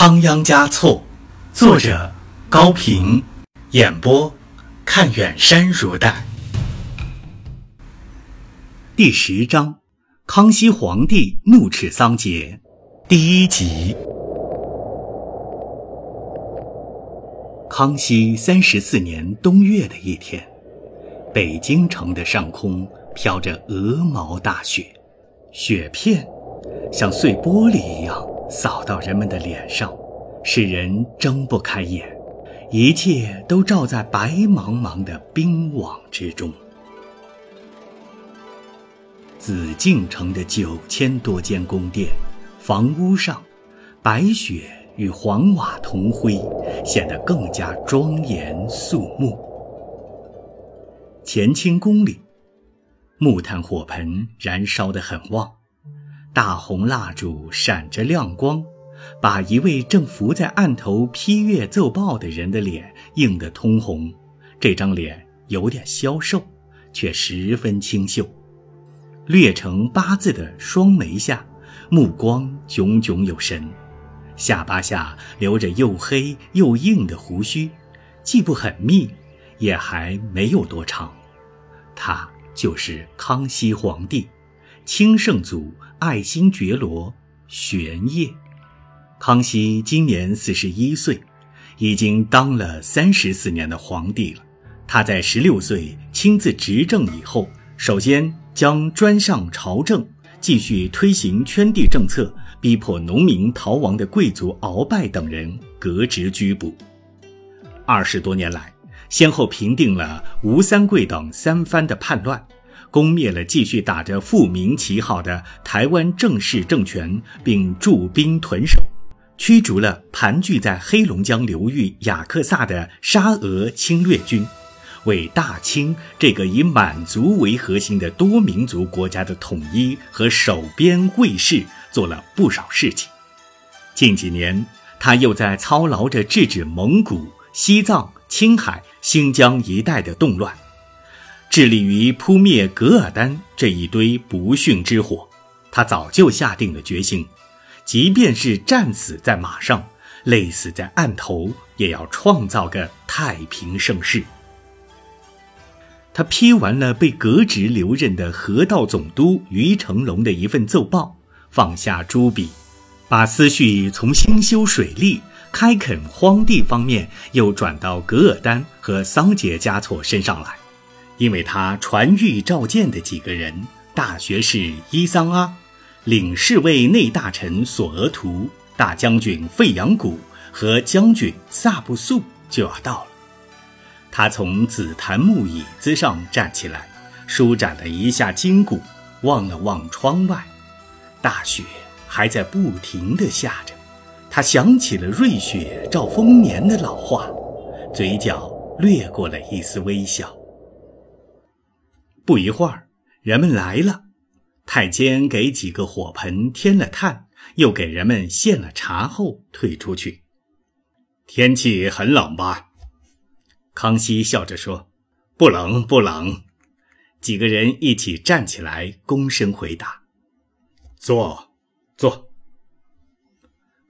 仓央嘉措，作者高平，演播看远山如黛。第十章：康熙皇帝怒斥桑杰，第一集。康熙三十四年冬月的一天，北京城的上空飘着鹅毛大雪，雪片像碎玻璃一样。扫到人们的脸上，使人睁不开眼，一切都照在白茫茫的冰网之中。紫禁城的九千多间宫殿、房屋上，白雪与黄瓦同辉，显得更加庄严肃穆。乾清宫里，木炭火盆燃烧得很旺。大红蜡烛闪着亮光，把一位正伏在案头批阅奏报的人的脸映得通红。这张脸有点消瘦，却十分清秀。略成八字的双眉下，目光炯炯有神。下巴下留着又黑又硬的胡须，既不很密，也还没有多长。他就是康熙皇帝。清圣祖爱新觉罗玄烨，康熙今年四十一岁，已经当了三十四年的皇帝了。他在十六岁亲自执政以后，首先将专上朝政，继续推行圈地政策，逼迫农民逃亡的贵族鳌拜等人革职拘捕。二十多年来，先后平定了吴三桂等三藩的叛乱。攻灭了继续打着复明旗号的台湾正式政权，并驻兵屯守，驱逐了盘踞在黑龙江流域雅克萨的沙俄侵略军，为大清这个以满族为核心的多民族国家的统一和守边卫士做了不少事情。近几年，他又在操劳着制止蒙古、西藏、青海、新疆一带的动乱。致力于扑灭噶尔丹这一堆不驯之火，他早就下定了决心，即便是战死在马上，累死在案头，也要创造个太平盛世。他批完了被革职留任的河道总督于成龙的一份奏报，放下朱笔，把思绪从兴修水利、开垦荒地方面，又转到噶尔丹和桑杰嘉措身上来。因为他传谕召见的几个人，大学士伊桑阿、领侍卫内大臣索额图、大将军费扬古和将军萨布素就要到了。他从紫檀木椅子上站起来，舒展了一下筋骨，望了望窗外，大雪还在不停地下着。他想起了“瑞雪兆丰年”的老话，嘴角掠过了一丝微笑。不一会儿，人们来了。太监给几个火盆添了炭，又给人们献了茶后退出去。天气很冷吧？康熙笑着说：“不冷，不冷。”几个人一起站起来，躬身回答：“坐，坐。”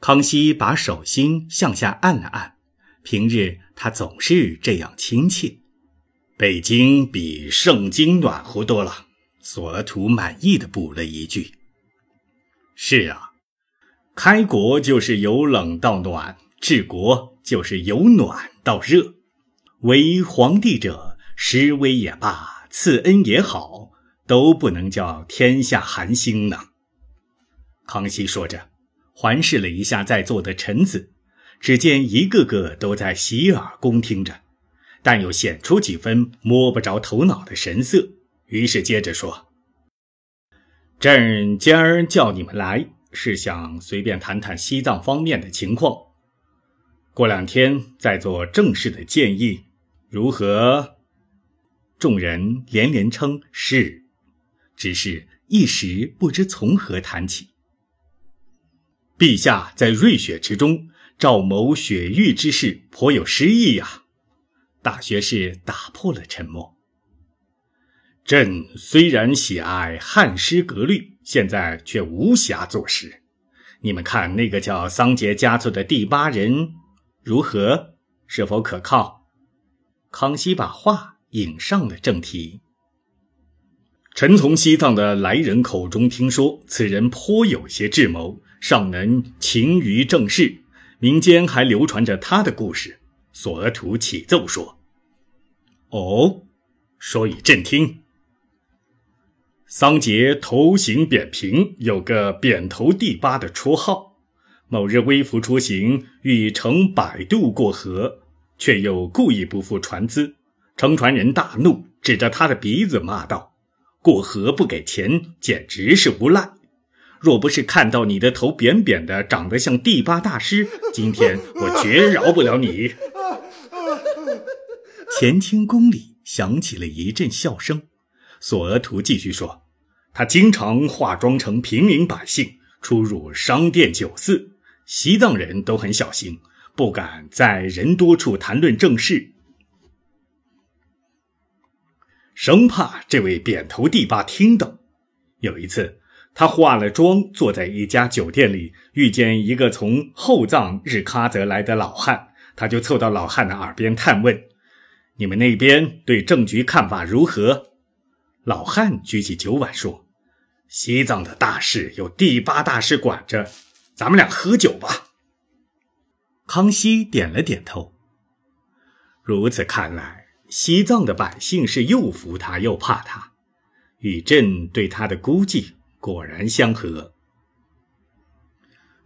康熙把手心向下按了按，平日他总是这样亲切。北京比圣经暖和多了，索额图满意的补了一句：“是啊，开国就是由冷到暖，治国就是由暖到热。为皇帝者，施威也罢，赐恩也好，都不能叫天下寒心呢。”康熙说着，环视了一下在座的臣子，只见一个个都在洗耳恭听着。但又显出几分摸不着头脑的神色，于是接着说：“朕今儿叫你们来，是想随便谈谈西藏方面的情况。过两天再做正式的建议，如何？”众人连连称是，只是一时不知从何谈起。陛下在瑞雪池中赵谋雪域之事，颇有诗意呀。大学士打破了沉默。朕虽然喜爱汉诗格律，现在却无暇作诗，你们看那个叫桑杰嘉措的第八人如何？是否可靠？”康熙把话引上了正题。臣从西藏的来人口中听说，此人颇有些智谋，尚能勤于政事。民间还流传着他的故事。索额图启奏说：“哦，说与朕听。”桑杰头型扁平，有个“扁头第八”的绰号。某日微服出行，欲乘摆渡过河，却又故意不付船资。乘船人大怒，指着他的鼻子骂道：“过河不给钱，简直是无赖！若不是看到你的头扁扁的，长得像第八大师，今天我绝饶不了你。”乾清宫里响起了一阵笑声。索额图继续说：“他经常化妆成平民百姓，出入商店酒肆。西藏人都很小心，不敢在人多处谈论正事，生怕这位扁头第八听到。有一次，他化了妆，坐在一家酒店里，遇见一个从后藏日喀则来的老汉，他就凑到老汉的耳边探问。”你们那边对政局看法如何？老汉举起酒碗说：“西藏的大事有第八大师管着，咱们俩喝酒吧。”康熙点了点头。如此看来，西藏的百姓是又服他又怕他，与朕对他的估计果然相合。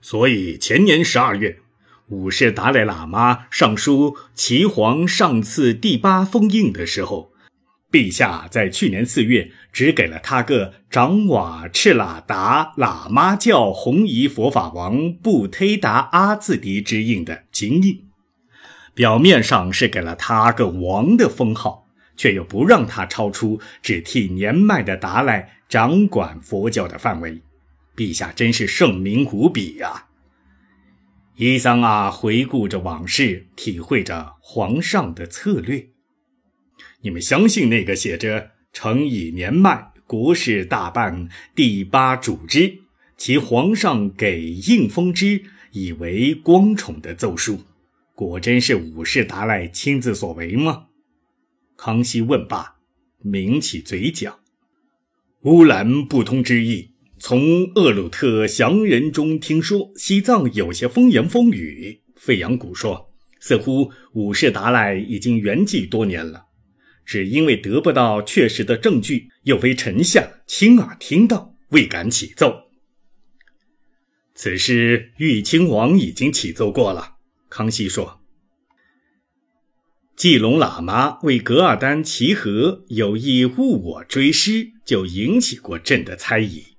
所以前年十二月。五世达赖喇嘛上书齐皇上赐第八封印的时候，陛下在去年四月只给了他个长瓦赤喇达喇嘛教红夷佛法王布忒达阿字迪之印的金印，表面上是给了他个王的封号，却又不让他超出只替年迈的达赖掌管佛教的范围。陛下真是圣明无比呀！伊桑啊，回顾着往事，体会着皇上的策略。你们相信那个写着“诚以年迈，国事大半，第八主之，其皇上给应封之，以为光宠”的奏书，果真是五世达赖亲自所为吗？康熙问罢，抿起嘴角，乌兰不通之意。从厄鲁特降人中听说，西藏有些风言风语。费扬古说，似乎五世达赖已经圆寂多年了，只因为得不到确实的证据，又非臣下亲耳听到，未敢启奏。此事玉清王已经启奏过了。康熙说，季龙喇嘛为噶尔丹齐和有意误我追师，就引起过朕的猜疑。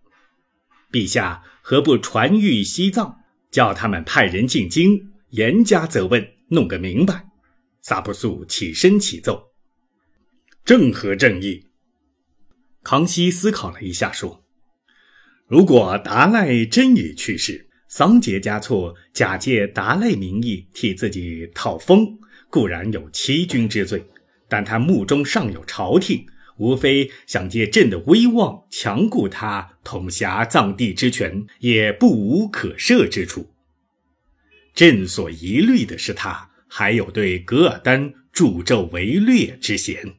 陛下何不传谕西藏，叫他们派人进京，严加责问，弄个明白？萨布素起身启奏：“正合正义。”康熙思考了一下，说：“如果达赖真已去世，桑杰嘉措假借达赖名义替自己讨封，固然有欺君之罪，但他目中尚有朝廷。”无非想借朕的威望强固他统辖藏地之权，也不无可赦之处。朕所疑虑的是，他还有对噶尔丹助纣为虐之嫌，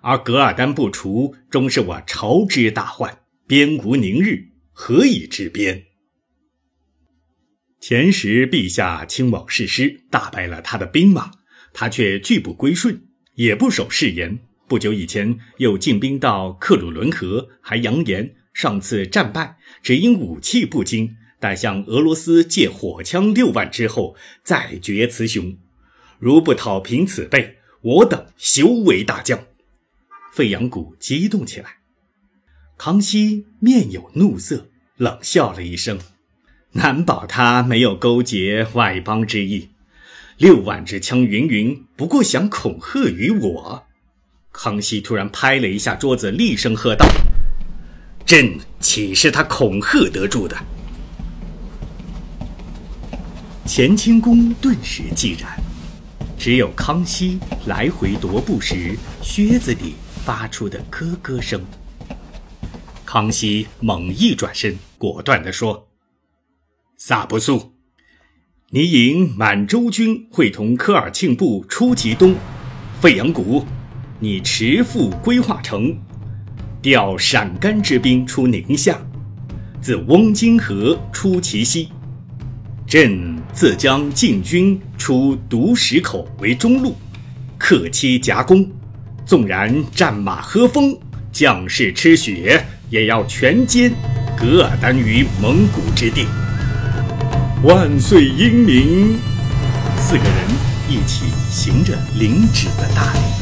而噶尔丹不除，终是我朝之大患。边无宁日，何以治边？前时陛下亲往誓师，大败了他的兵马，他却拒不归顺，也不守誓言。不久以前，又进兵到克鲁伦河，还扬言上次战败只因武器不精，待向俄罗斯借火枪六万之后再决雌雄。如不讨平此辈，我等休为大将。费扬古激动起来，康熙面有怒色，冷笑了一声，难保他没有勾结外邦之意。六万支枪云云，不过想恐吓于我。康熙突然拍了一下桌子，厉声喝道：“朕岂是他恐吓得住的？”乾清宫顿时寂然，只有康熙来回踱步时靴子底发出的咯咯声。康熙猛一转身，果断地说：“萨不素，你引满洲军会同科尔沁部出击东，费扬谷，你持赴归化城，调陕甘之兵出宁夏，自翁金河出祁西。朕自将禁军出独石口为中路，克期夹攻。纵然战马喝风，将士吃血，也要全歼噶尔丹于蒙古之地。万岁英明！四个人一起行着领旨的大礼。